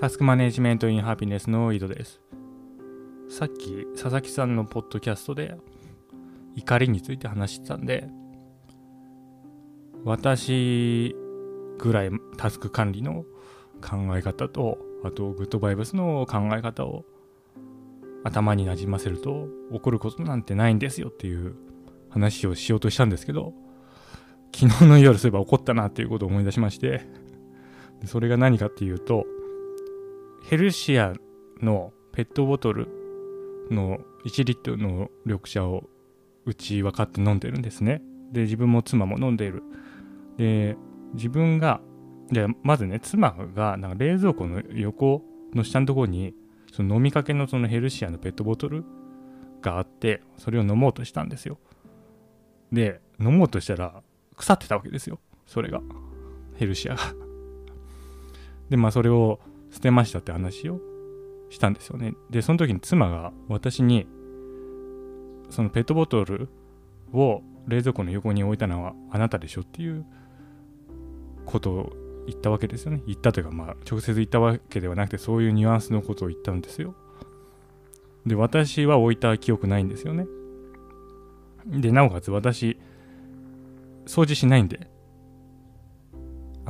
タスクマネジメントインハピネスの井戸です。さっき佐々木さんのポッドキャストで怒りについて話してたんで、私ぐらいタスク管理の考え方と、あとグッドバイブスの考え方を頭になじませると怒ることなんてないんですよっていう話をしようとしたんですけど、昨日の夜そういえば怒ったなっていうことを思い出しまして、それが何かっていうと、ヘルシアのペットボトルの1リットルの緑茶をうちは買って飲んでるんですね。で、自分も妻も飲んでいる。で、自分が、で、まずね、妻がなんか冷蔵庫の横の下のところに、その飲みかけのそのヘルシアのペットボトルがあって、それを飲もうとしたんですよ。で、飲もうとしたら腐ってたわけですよ。それが。ヘルシアがで、まあそれを捨てましたって話をしたんですよね。で、その時に妻が私に、そのペットボトルを冷蔵庫の横に置いたのはあなたでしょっていうことを言ったわけですよね。言ったというか、まあ、直接言ったわけではなくて、そういうニュアンスのことを言ったんですよ。で、私は置いた記憶ないんですよね。で、なおかつ私、掃除しないんで、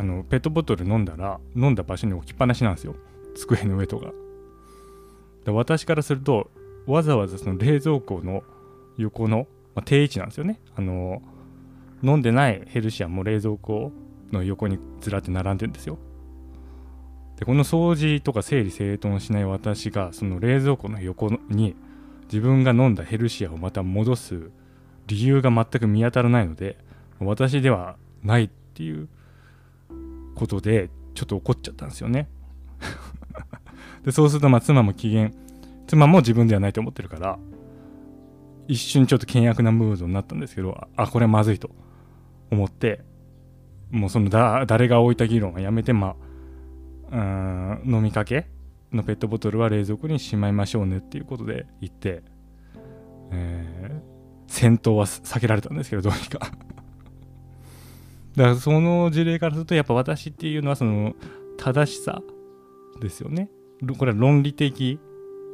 あの、ペットボトル飲んだら、飲んだ場所に置きっぱなしなんですよ。机の上とか。で私からすると、わざわざその冷蔵庫の横の、まあ、定位置なんですよね。あの、飲んでないヘルシアも冷蔵庫の横にずらって並んでるんですよ。で、この掃除とか整理整頓しない私が、その冷蔵庫の横に自分が飲んだヘルシアをまた戻す理由が全く見当たらないので、私ではないっていうことでちょっと怒っちゃったんですよね。でそうするとまあ妻も機嫌妻も自分ではないと思ってるから一瞬ちょっと険悪なムードになったんですけどあこれはまずいと思ってもうそのだ誰が置いた議論はやめてまあうん飲みかけのペットボトルは冷蔵庫にしまいましょうねっていうことで言って、えー、戦闘は避けられたんですけどどうにか。だからその事例からするとやっぱ私っていうのはその正しさですよね。これは論理的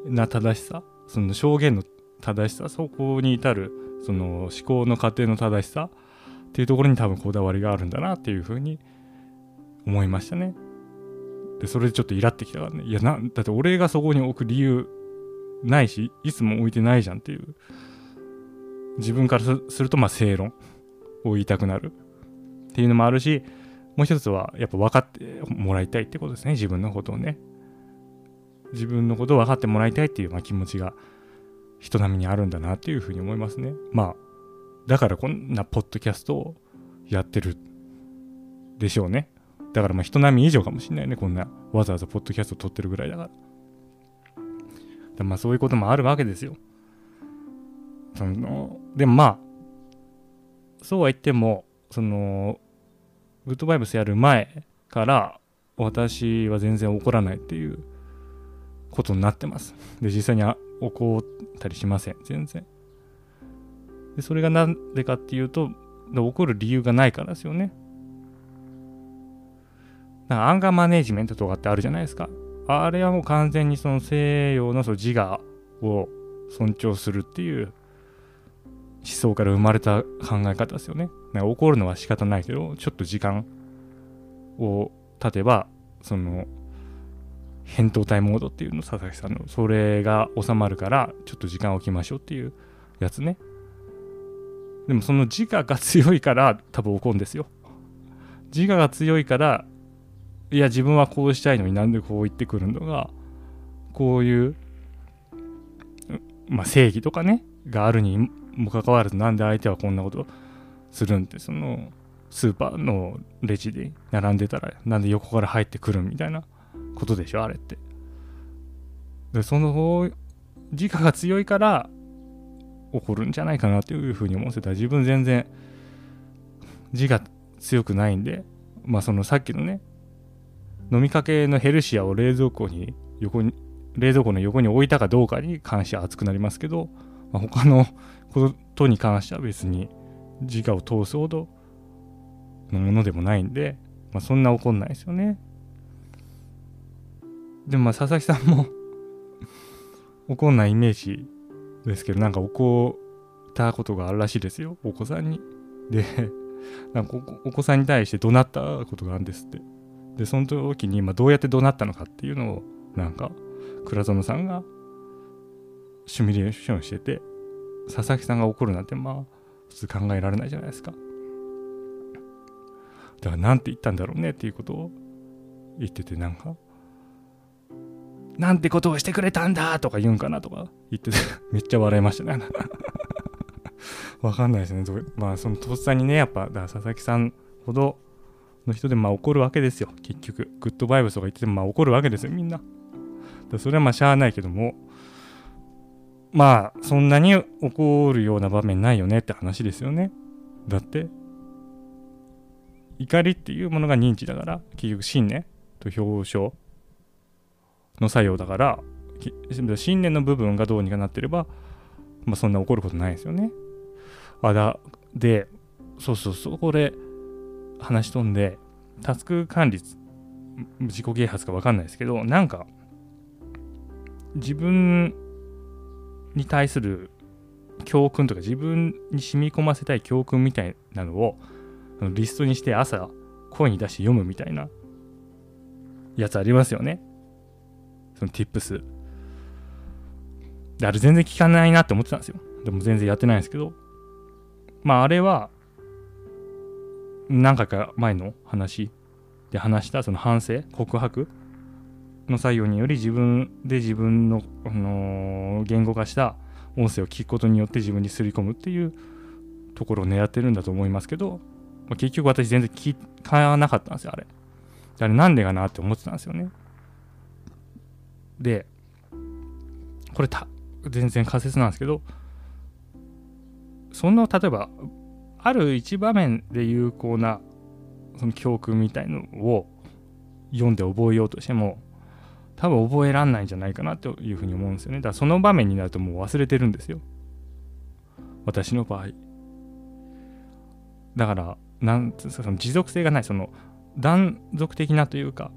な正しさ、その証言の正しさ、そこに至るその思考の過程の正しさっていうところに多分こだわりがあるんだなっていうふうに思いましたね。で、それでちょっとイラってきたからね。いやな、だって俺がそこに置く理由ないし、いつも置いてないじゃんっていう。自分からするとまあ正論を言いたくなる。っていうのもあるし、もう一つはやっぱ分かってもらいたいってことですね、自分のことをね。自分のことを分かってもらいたいっていう、まあ、気持ちが人並みにあるんだなっていうふうに思いますね。まあ、だからこんなポッドキャストをやってるでしょうね。だからまあ人並み以上かもしんないね、こんなわざわざポッドキャストを撮ってるぐらいだから。でまあそういうこともあるわけですよ。そのでもまあ、そうは言っても、そのグッドバイブスやる前から私は全然怒らないっていうことになってます。で、実際に怒ったりしません。全然。で、それがなんでかっていうと、怒る理由がないからですよね。なんかアンガーマネジメントとかってあるじゃないですか。あれはもう完全にその西洋のその自我を尊重するっていう思想から生まれた考え方ですよね。怒るのは仕方ないけど、ちょっと時間を経てば、その、扁桃体モードっていうの、佐々木さんの、それが収まるから、ちょっと時間を置きましょうっていうやつね。でもその自我が強いから多分怒るんですよ。自我が強いから、いや、自分はこうしたいのになんでこう言ってくるのが、こういう、まあ、正義とかね、があるにもかかわらずなんで相手はこんなことするんってそのスーパーのレジで並んでたらなんで横から入ってくるみたいなことでしょあれって。でその自我が強いから起こるんじゃないかなというふうに思ってた。自分全然自我強くないんでまあそのさっきのね飲みかけのヘルシアを冷蔵庫に横に冷蔵庫の横に置いたかどうかに関しては熱くなりますけど、まあ、他のことに関しては別に自我を通すほどのものでもないんで、まあ、そんな怒んないですよね。でもまあ佐々木さんも 怒んないイメージですけどなんか怒ったことがあるらしいですよお子さんにでなんかお子さんに対して怒鳴ったことがあるんですってでその時にまどうやって怒鳴ったのかっていうのをなんか倉園さんがシミュレーションしてて佐々木さんが怒るなんてまあ普通考えられないじゃないですか。だから何て言ったんだろうねっていうことを言っててなんかなんてことをしてくれたんだとか言うんかなとか言ってて めっちゃ笑いましたね。わかんないですね。まあそのとっさにねやっぱだから佐々木さんほどの人でまあ怒るわけですよ。結局グッドバイブスとか言っててもまあ怒るわけですよみんな。だそれはまあしゃあないけどもまあそんなに怒るような場面ないよねって話ですよねだって怒りっていうものが認知だから結局信念と表彰の作用だから信念の部分がどうにかなってれば、まあ、そんな怒ることないですよね。あだでそうそうそこで話し飛んでタスク管理自己啓発か分かんないですけどなんか自分に対する教訓とか自分に染み込ませたい教訓みたいなのをリストにして朝声に出して読むみたいなやつありますよね。その tips。で、あれ全然聞かないなって思ってたんですよ。でも全然やってないんですけど。まああれは、何回か前の話で話したその反省、告白の作用により自分で自分の、あのー、言語化した音声を聞くことによって自分にすり込むっていうところを狙ってるんだと思いますけど、まあ、結局私全然聞かなかったんですよ、あれ。あれなんでかなって思ってたんですよね。で、これた全然仮説なんですけど、そんな例えば、ある一場面で有効なその教訓みたいのを読んで覚えようとしても、多分覚えらんないんじゃないかなというふうに思うんですよね。だからその場面になるともう忘れてるんですよ。私の場合。だから、なんその持続性がない、その断続的なというか、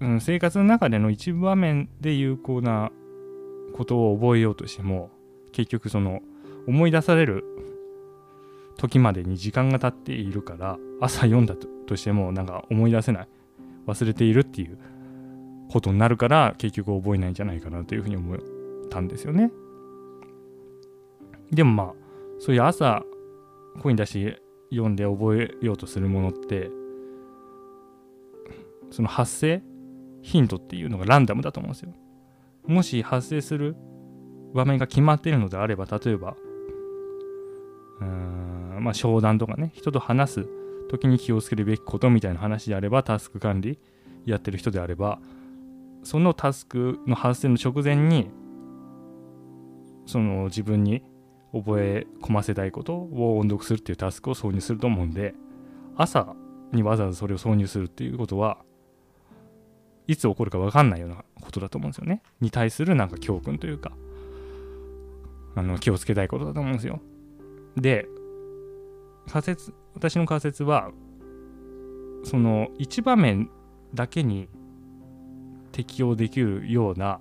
うん、生活の中での一場面で有効なことを覚えようとしても結局その思い出される時までに時間が経っているから朝読んだとしてもなんか思い出せない忘れているっていうことになるから結局覚えないんじゃないかなというふうに思ったんですよね。でもまあそういう朝声に出して読んで覚えようとするものってその発生ヒントっていうのがランダムだと思うんですよ。もし発生する場面が決まっているのであれば、例えば、うーん、まあ、商談とかね、人と話す時に気をつけるべきことみたいな話であれば、タスク管理やってる人であれば、そのタスクの発生の直前に、その自分に覚え込ませたいことを音読するっていうタスクを挿入すると思うんで、朝にわざわざそれを挿入するっていうことは、いつ起こるか分かんないようなことだと思うんですよね。に対するなんか教訓というか、あの気をつけたいことだと思うんですよ。で、仮説、私の仮説は、その一場面だけに適用できるような、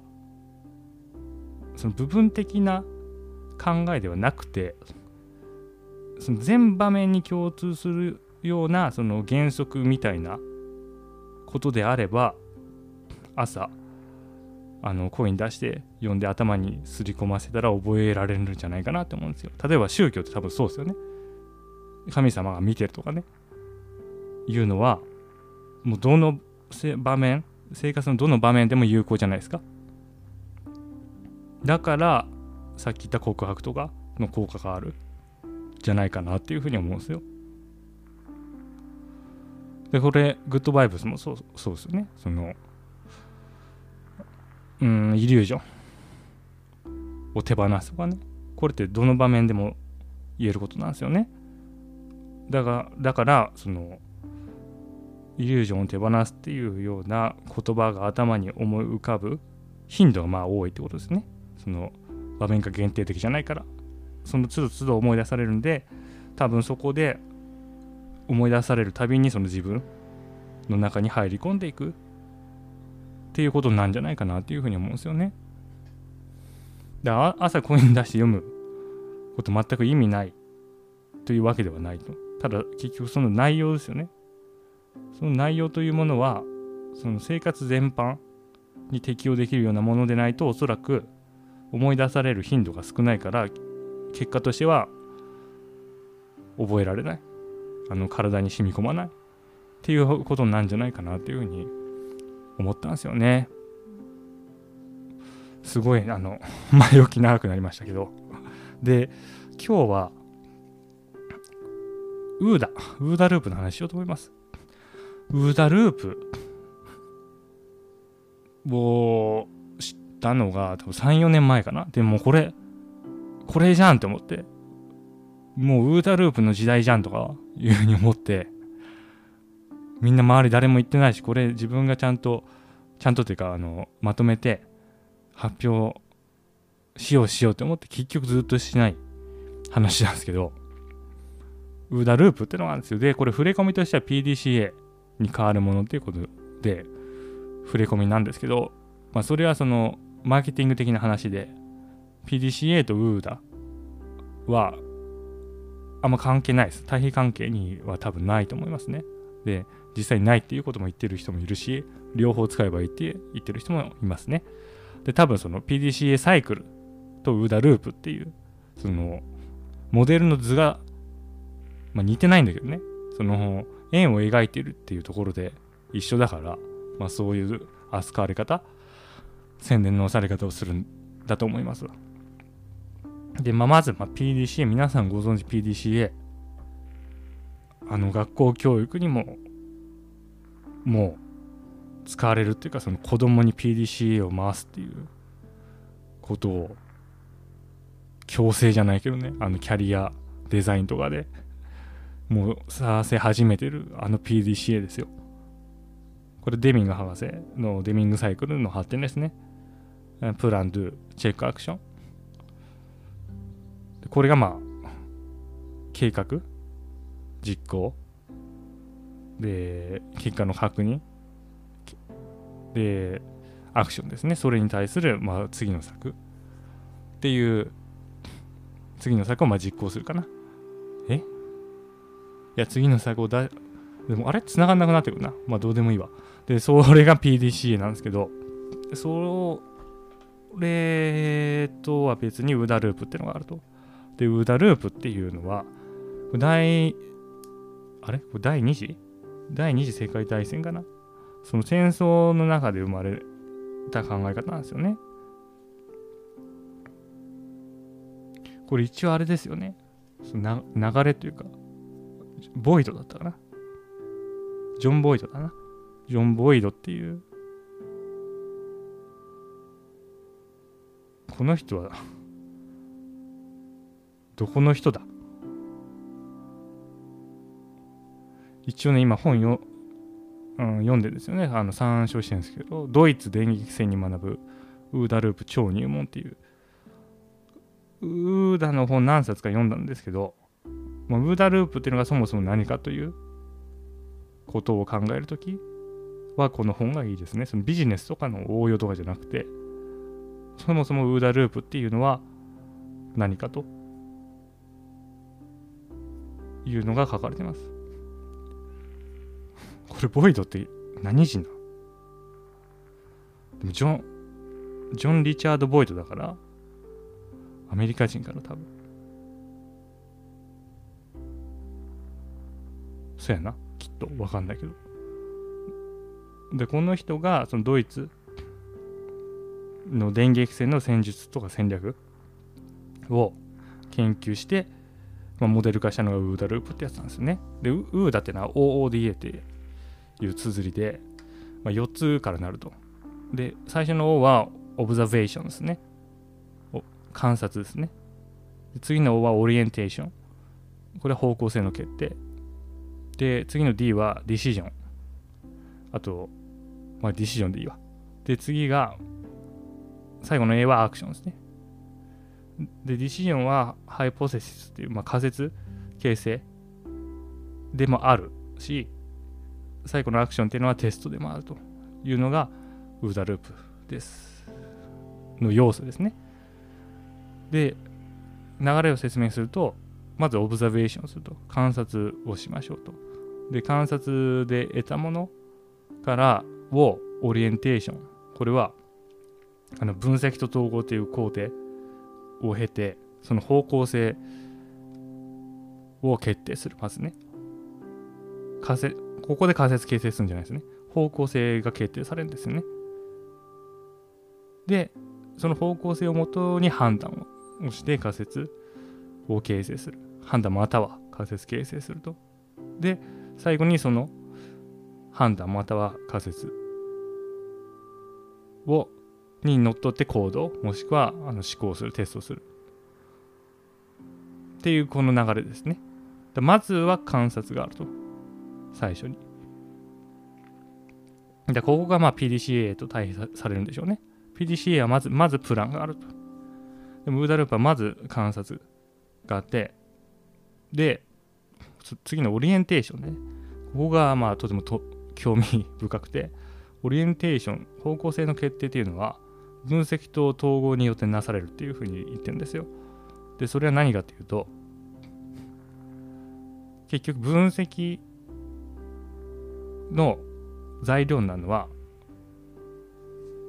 その部分的な考えではなくて、その全場面に共通するようなその原則みたいなことであれば朝あの声に出して読んで頭にすり込ませたら覚えられるんじゃないかなって思うんですよ。例えば宗教って多分そうですよね。神様が見てるとかね。いうのはもうどの場面生活のどの場面でも有効じゃないですか。だからさっき言った告白とかの効果があるじゃないかなっていうふうに思うんですよ。でこれグッドバイブスもそうそうですよね。そのうんイリュージョンを手放すとかねこれってどの場面でも言えることなんですよねだがだからそのイリュージョンを手放すっていうような言葉が頭に思い浮かぶ頻度がまあ多いってことですねその場面が限定的じゃないからその都度都度思い出されるんで多分そこで思い出されるたびにその自分の中に入り込んでいくっていうことなんじゃないかなっていうふうに思うんですよね。だから朝コイン出して読むこと全く意味ないというわけではないと。ただ結局その内容ですよね。その内容というものはその生活全般に適用できるようなものでないとおそらく思い出される頻度が少ないから結果としては覚えられない。あの体に染み込まないっていうことなんじゃないかなっていうふうに思ったんですよね。すごいあの前置き長くなりましたけど。で今日はウーダウーダループの話しようと思います。ウーダループ。を知ったのが多分34年前かな。でもこれこれじゃんって思って。もうウーダループの時代じゃんとかいうふうに思って。みんな周り誰も言ってないしこれ自分がちゃんとちゃんとというかあのまとめて発表しようしようって思って結局ずっとしない話なんですけど。ウーダループってのがあるんですよ。でこれ触れ込みとしては PDCA に変わるものっていうことで触れ込みなんですけど、まあ、それはそのマーケティング的な話で PDCA とウーダはあんま関係ないです。対比関係には多分ないと思いますね。で、実際ないっていうことも言ってる人もいるし、両方使えばいいって言ってる人もいますね。で、多分その PDCA サイクルとウーダループっていう、その、モデルの図が、まあ、似てないんだけどね、その、円を描いてるっていうところで一緒だから、まあ、そういう扱われ方、宣伝のされ方をするんだと思いますで、まあ、まず、まあ、PDCA、皆さんご存知 PDCA。あの、学校教育にも、もう、使われるっていうか、その子供に PDCA を回すっていうことを、強制じゃないけどね、あの、キャリアデザインとかで、もう、させ始めてる、あの PDCA ですよ。これ、デミング博士のデミングサイクルの発展ですね。プラン、ドゥ、チェック、アクション。これがまあ、計画、実行、で、結果の確認、で、アクションですね。それに対する、まあ、次の策っていう、次の策をまあ実行するかな。いや、次の策をだ、でもあれ？繋がんなくなってくるな。まあどうでもいいわ。で、それが PDCA なんですけど、それとは別にウダループっていうのがあると。で、ウダループっていうのは、第、あれ？第2次？第2次世界大戦かな？その戦争の中で生まれた考え方なんですよね。これ一応あれですよね。その流れというか、ボイドだったかな。ジョン・ボイドだな。ジョン・ボイドっていう、この人はどこの人だ？一応ね、今本よ、うん、読んでるんですよね。あの参照してるんですけど、ドイツ電撃戦に学ぶウーダループ超入門っていう、ウーダの本何冊か読んだんですけど、まあ、ウーダループっていうのがそもそも何かということを考えるときはこの本がいいですね。そのビジネスとかの応用とかじゃなくて、そもそもウーダループっていうのは何かというのが書かれてます。これ、ボイドって何人だでもジョン、ジョン・リチャード・ボイドだから、アメリカ人から多分。そうやな。きっと。わかんないけど。で、この人が、そのドイツの電撃戦の戦術とか戦略を研究して、まあ、モデル化したのがウーダループってやつなんですよね。で、ウーダってのは OODA っていう綴りで、まあ、4つからなると。で、最初の O はオブザベーションですね。観察ですね。で次の O はオリエンテーション。これは方向性の決定。で、次の D はディシジョン。あと、まあディシジョンでいいわ。で、次が、最後の A はアクションですね。で、ディシジョンはハイポセシスっていう、まあ、仮説形成でもあるし、最後のアクションっていうのはテストでもあるというのがウーダループですの要素ですねで流れを説明するとまずオブザベーションすると。観察をしましょうと。で観察で得たものからをオリエンテーション。これはあの分析と統合という工程を経てその方向性を決定する。まずね。仮説ここで仮説形成するんじゃないですね。方向性が決定されるんですよね。でその方向性をもとに判断をして仮説を形成する。判断または仮説形成すると。で最後にその判断または仮説をにのっとって行動もしくはあの思考するテストする。っていうこの流れですね。まずは観察があると。最初に。でここがまあ PDCA と対比されるんでしょうね。PDCA はまずまずプランがあると。でもウーダループはまず観察があってで次のオリエンテーションね。ここがまあとてもと興味深くて。オリエンテーション方向性の決定っていうのは分析と統合によってなされるっていうふうに言ってるんですよ。でそれは何かっていうと結局分析の材料なのは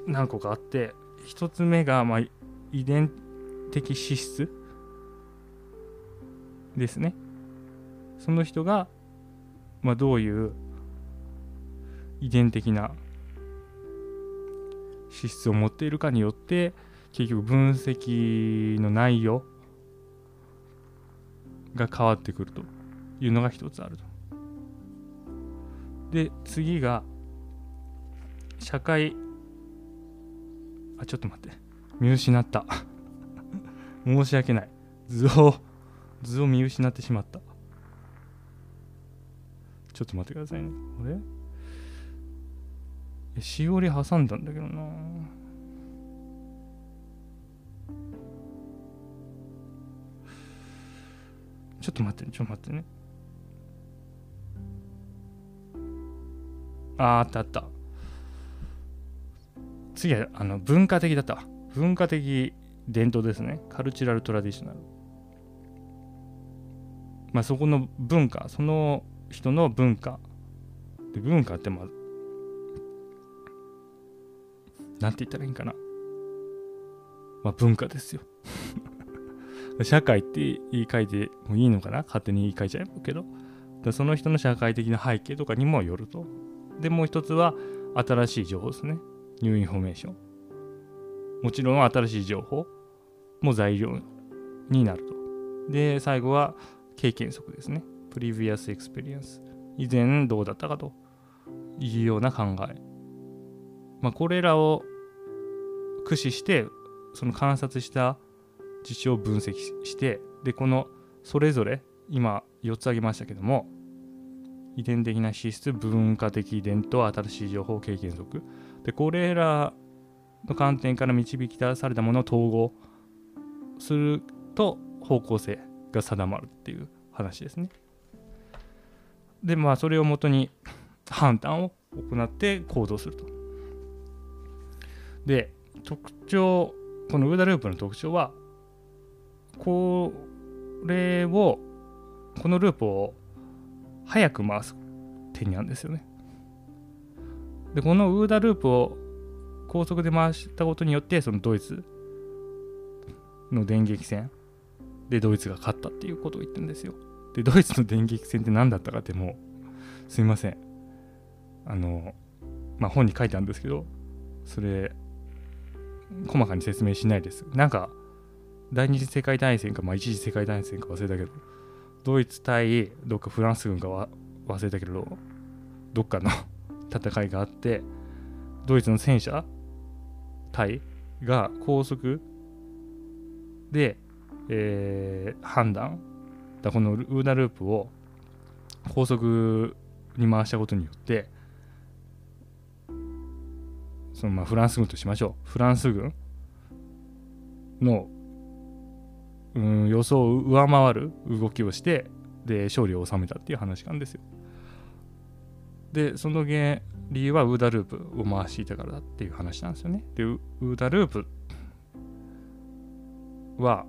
何個かあって1つ目がま遺伝的資質ですね。その人が、まあ、どういう遺伝的な資質を持っているかによって結局分析の内容が変わってくるというのが一つあると。で次が社会あちょっと待って。見失った。申し訳ない。図を図を見失ってしまった。ちょっと待ってくださいね。あれ？えしおり挟んだんだけどな。ちょっと待ってねちょっと待ってね。あああったあった。次はあの文化的だった文化的伝統ですね。カルチュラルトラディショナル。まあそこの文化その人の文化。で文化ってまあなんて言ったらいいんかな。まあ文化ですよ。社会って言い換えてもいいのかな？勝手に言い換えちゃうけど。その人の社会的な背景とかにもよると。でもう一つは新しい情報ですね。 New information もちろん新しい情報も材料になると。で最後は経験則ですね。 Previous experience。以前どうだったかというような考え。まあ、これらを駆使して、その観察した事象を分析して、で、このそれぞれ、今4つ挙げましたけども、遺伝的な資質、文化的遺伝と新しい情報、経験則。で、これらの観点から導き出されたものを統合すると方向性が定まるっていう話ですね。でまあそれをもとに判断を行って行動すると。で特徴このウーダループの特徴はこれをこのループを早く回す点にあるんですよね。でこのウーダループを高速で回したことによってそのドイツの電撃戦でドイツが勝ったっていうことを言ってるんですよ。でドイツの電撃戦って何だったかってもうすいません。あのまあ本に書いてあるんですけどそれ細かに説明しないです。なんか第二次世界大戦か、まあ、一次世界大戦か忘れたけどドイツ対どっかフランス軍かは忘れたけどどっかの 戦いがあってドイツの戦車隊が高速でえー、判断だこのウーダループを高速に回したことによってそのまあフランス軍としましょう。フランス軍の、うん、予想を上回る動きをしてで勝利を収めたっていう話なんですよ。でその原理由はウーダループを回していたからだっていう話なんですよね。でウーダループは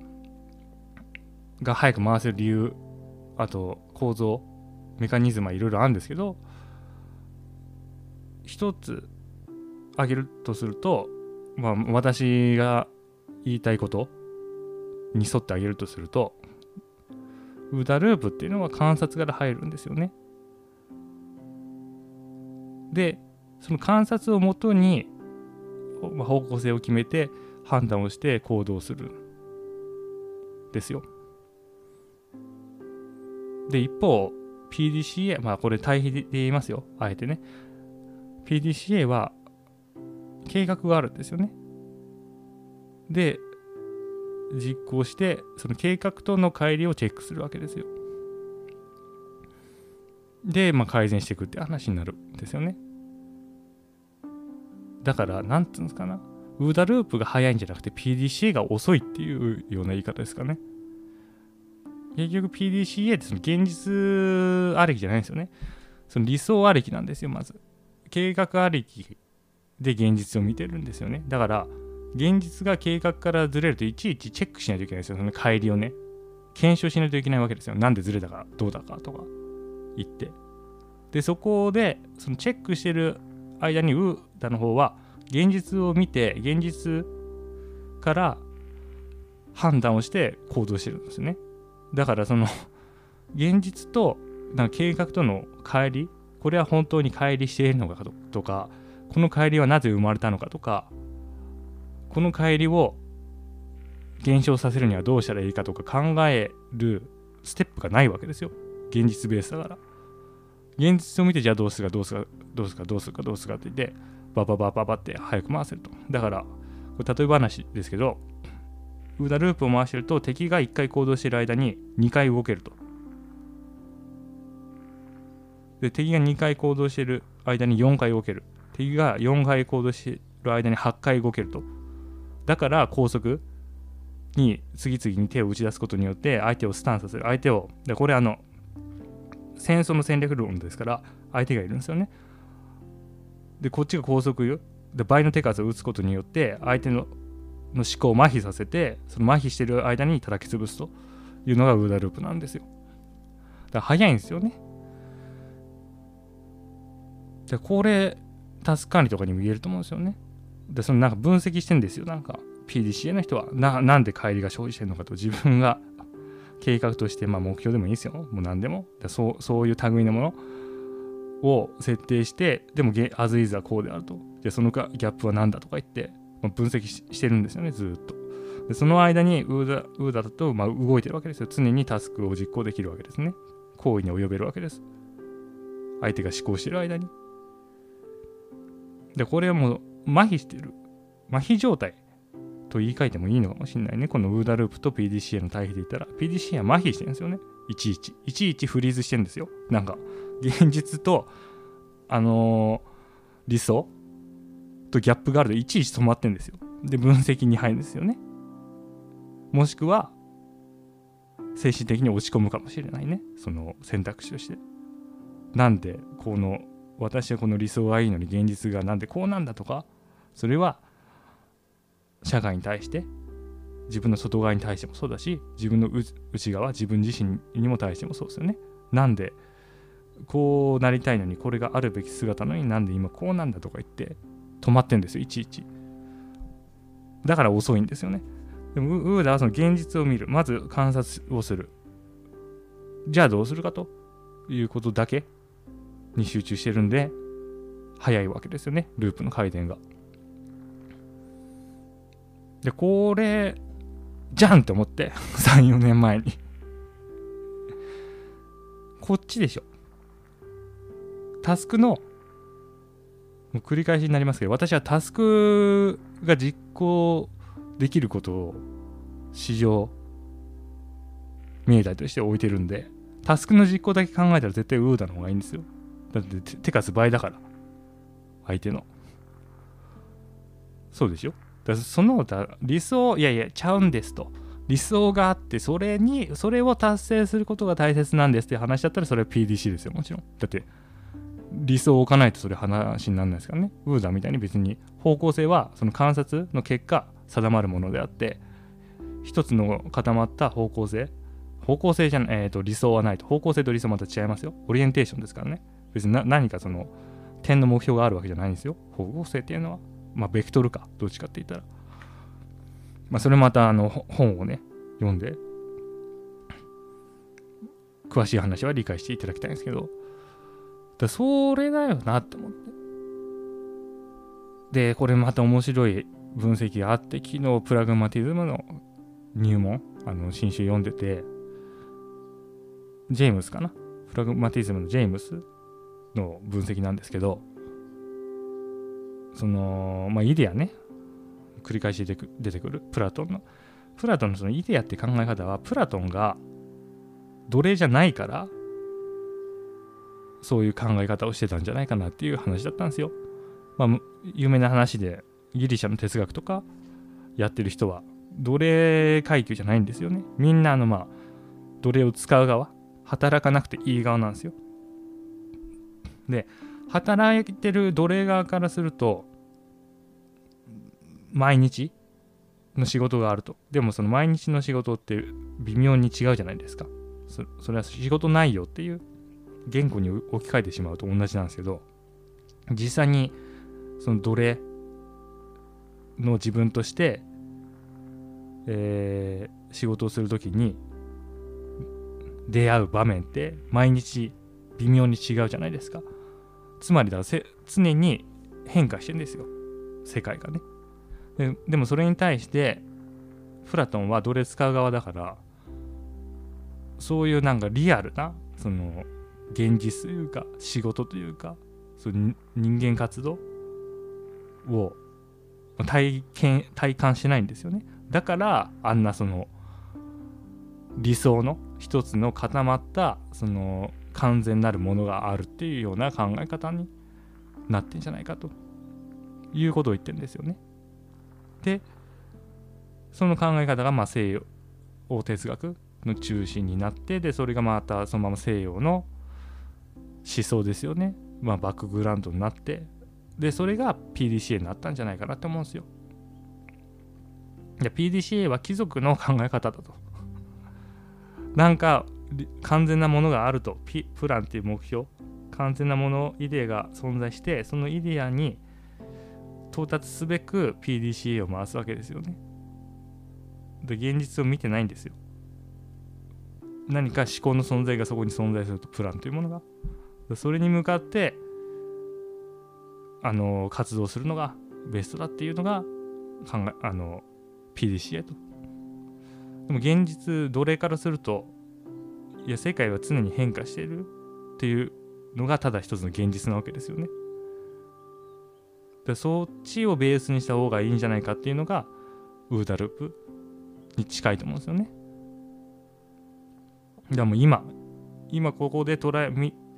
が早く回せる理由あと構造メカニズムはいろいろあるんですけど一つ挙げるとすると、まあ、私が言いたいことに沿ってあげるとするとウダループっていうのは観察から入るんですよね。でその観察をもとに、方向性を決めて判断をして行動するですよ。で一方 PDCA まあこれ対比で言いますよあえてね PDCA は計画があるんですよね。で実行してその計画との乖離をチェックするわけですよ。で、まあ、改善していくって話になるんですよね。だから、なんつうんですかな。ウーダループが速いんじゃなくて PDCA が遅いっていうような言い方ですかね。結局 PDCA ってその現実ありきじゃないんですよね。その理想ありきなんですよ、まず。計画ありきで現実を見てるんですよね。だから、現実が計画からずれるといちいちチェックしないといけないですよ。その帰りをね。検証しないといけないわけですよ。なんでずれたか、どうだかとか言って。で、そこで、そのチェックしてる間にウーダの方は、現実を見て、現実から判断をして行動してるんですよね。だからその 現実となんか計画との乖離？これは本当に乖離しているのかとかこの乖離はなぜ生まれたのかとかこの乖離を減少させるにはどうしたらいいかとか考えるステップがないわけですよ。現実ベースだから。現実を見てじゃあどうするかどうするかどうするかどうするかどうするかって言ってバババババって早く回せると。だからこれ例え話ですけどループを回してると敵が1回行動してる間に2回動けると。で敵が2回行動してる間に4回動ける。敵が4回行動してる間に8回動けると。だから高速に次々に手を打ち出すことによって相手をスタンさせる。相手をでこれあの戦争の戦略論ですから相手がいるんですよね。でこっちが高速で倍の手数を打つことによって相手のの思考を麻痺させてその麻痺してる間に叩き潰すというのがウーダループなんですよ。だから早いんですよね。でこれタスク管理とかにも言えると思うんですよね。でそのなんか分析してんですよ。なんか PDCA の人はななんで帰りが生じてるのかと。自分が計画として、まあ、目標でもいいですよ。もう何でも。でそうそういう類のものを設定してでもアズイズはこうであると。でそのギャップは何だとか言って分析してるんですよねずっと。でその間にウーダウーダだと、まあ、動いてるわけですよ。常にタスクを実行できるわけですね。行為に及べるわけです。相手が思考してる間に。でこれはもう麻痺してる。麻痺状態と言い換えてもいいのかもしれないね。このウーダループと PDCA の対比で言ったら。PDCA は麻痺してるんですよね。いちいち。いちいちフリーズしてるんですよ。なんか現実とあのー、理想とギャップがあるといちいち止まってんですよ。で分析に入るんですよね。もしくは精神的に落ち込むかもしれないね。その選択肢として。なんでこの私はこの理想がいいのに現実がなんでこうなんだとかそれは社会に対して自分の外側に対してもそうだし自分の内側自分自身にも対してもそうですよね。なんでこうなりたいのにこれがあるべき姿のになんで今こうなんだとか言って止まってんですよいちいち。だから遅いんですよね。でもウーダはその現実を見る。まず観察をする。じゃあどうするかと。いうことだけ。に集中してるんで早いわけですよね。ループの回転が。でこれじゃんって思って。34年前に。こっちでしょ。タスクのもう繰り返しになりますけど私はタスクが実行できることを市場命題として置いてるんでタスクの実行だけ考えたら絶対ウーダの方がいいんですよ。だって手数倍だから相手の。そうでしょ？だその理想いやいやちゃうんですと。理想があってそれにそれを達成することが大切なんですって話だったらそれは PDC ですよもちろん。だって理想を置かないとそれ話にならないですからね。ウーダーみたいに別に方向性はその観察の結果定まるものであって一つの固まった方向性方向性じゃない、えー、と理想はないと。方向性と理想また違いますよ。オリエンテーションですからね。別に何かその点の目標があるわけじゃないんですよ。方向性っていうのは。まあベクトルか。どっちかって言ったら。まあそれまたあの本をね読んで詳しい話は理解していただきたいんですけど。だそれだよなって思って。でこれまた面白い分析があって昨日プラグマティズムの入門あの新種読んでてジェームスかな？プラグマティズムのジェームスの分析なんですけどそのまあイデアね繰り返し出てくるプラトンの。プラトンのそのイデアって考え方はプラトンが奴隷じゃないからそういう考え方をしてたんじゃないかなっていう話だったんですよ。まあ有名な話でギリシャの哲学とかやってる人は奴隷階級じゃないんですよね。みんなあのまあ奴隷を使う側働かなくていい側なんですよ。で働いてる奴隷側からすると毎日の仕事があるとでもその毎日の仕事って微妙に違うじゃないですかそれは仕事内容っていう言語に置き換えてしまうと同じなんですけど実際にその奴隷の自分として、えー、仕事をする時に出会う場面って毎日微妙に違うじゃないですか。つまりだ常に変化してんですよ。世界がね。ででもそれに対してプラトンは奴隷使う側だからそういうなんかリアルなその現実というか仕事というかその人間活動を体験体感しないんですよねだからあんなその理想の一つの固まったその完全なるものがあるっていうような考え方になってんじゃないかということを言ってるんですよね。でその考え方がまあ西洋哲学の中心になってでそれがまたそのまま西洋の思想ですよね、まあ、バックグラウンドになってでそれが PDCA になったんじゃないかなって思うんですよ。いや PDCA は貴族の考え方だと。なんか完全なものがあるとプランっていう目標完全なものイデアが存在してそのイデアに到達すべく PDCA を回すわけですよね。で現実を見てないんですよ。何か思考の存在がそこに存在するとプランというものがそれに向かってあの活動するのがベストだっていうのが考えあの PDCA と。でも現実奴隷からするといや世界は常に変化しているっていうのがただ一つの現実なわけですよね。でそっちをベースにした方がいいんじゃないかっていうのがウーダループに近いと思うんですよね。でも今今ここで捉え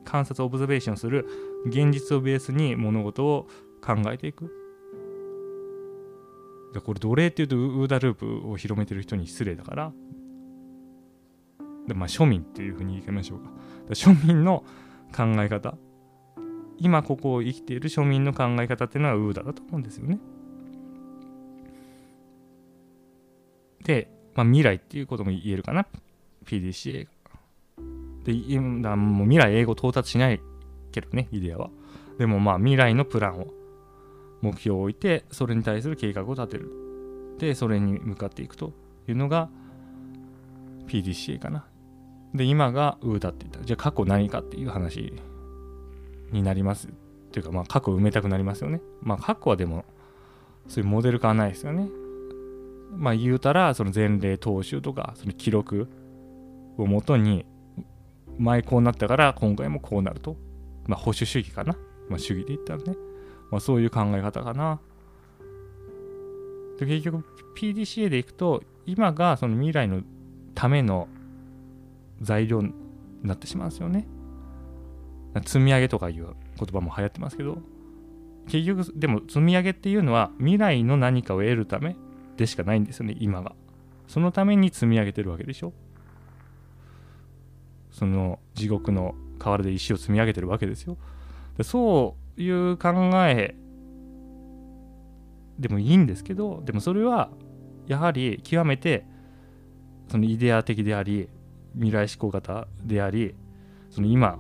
観察オブザベーションする現実をベースに物事を考えていく。でこれ奴隷っていうとウーダループを広めてる人に失礼だから。でまあ庶民っていうふうに言いましょうか。庶民の考え方。今ここを生きている庶民の考え方っていうのはウーダだと思うんですよね。で、まあ、未来っていうことも言えるかな。PDCA が。で今もう未来英語到達しないけどねイデアは。でもまあ未来のプランを目標を置いてそれに対する計画を立てる。でそれに向かっていくというのが PDCA かな。で今がウーダって言った。じゃあ過去何かっていう話になります。っていうかまあ過去埋めたくなりますよね。まあ過去はでもそういうモデル化はないですよね。まあ言うたらその前例踏襲とかその記録をもとに前こうなったから今回もこうなると。まあ保守主義かな。まあ主義で言ったらね。まあそういう考え方かな。で結局 PDCA でいくと今がその未来のための材料になってしまうんですよね。積み上げとかいう言葉も流行ってますけど結局でも積み上げっていうのは未来の何かを得るためでしかないんですよね今が。そのために積み上げてるわけでしょ。その地獄の河原で石を積み上げてるわけですよ。でそういう考えでもいいんですけどでもそれはやはり極めてそのイデア的であり未来志向型でありその今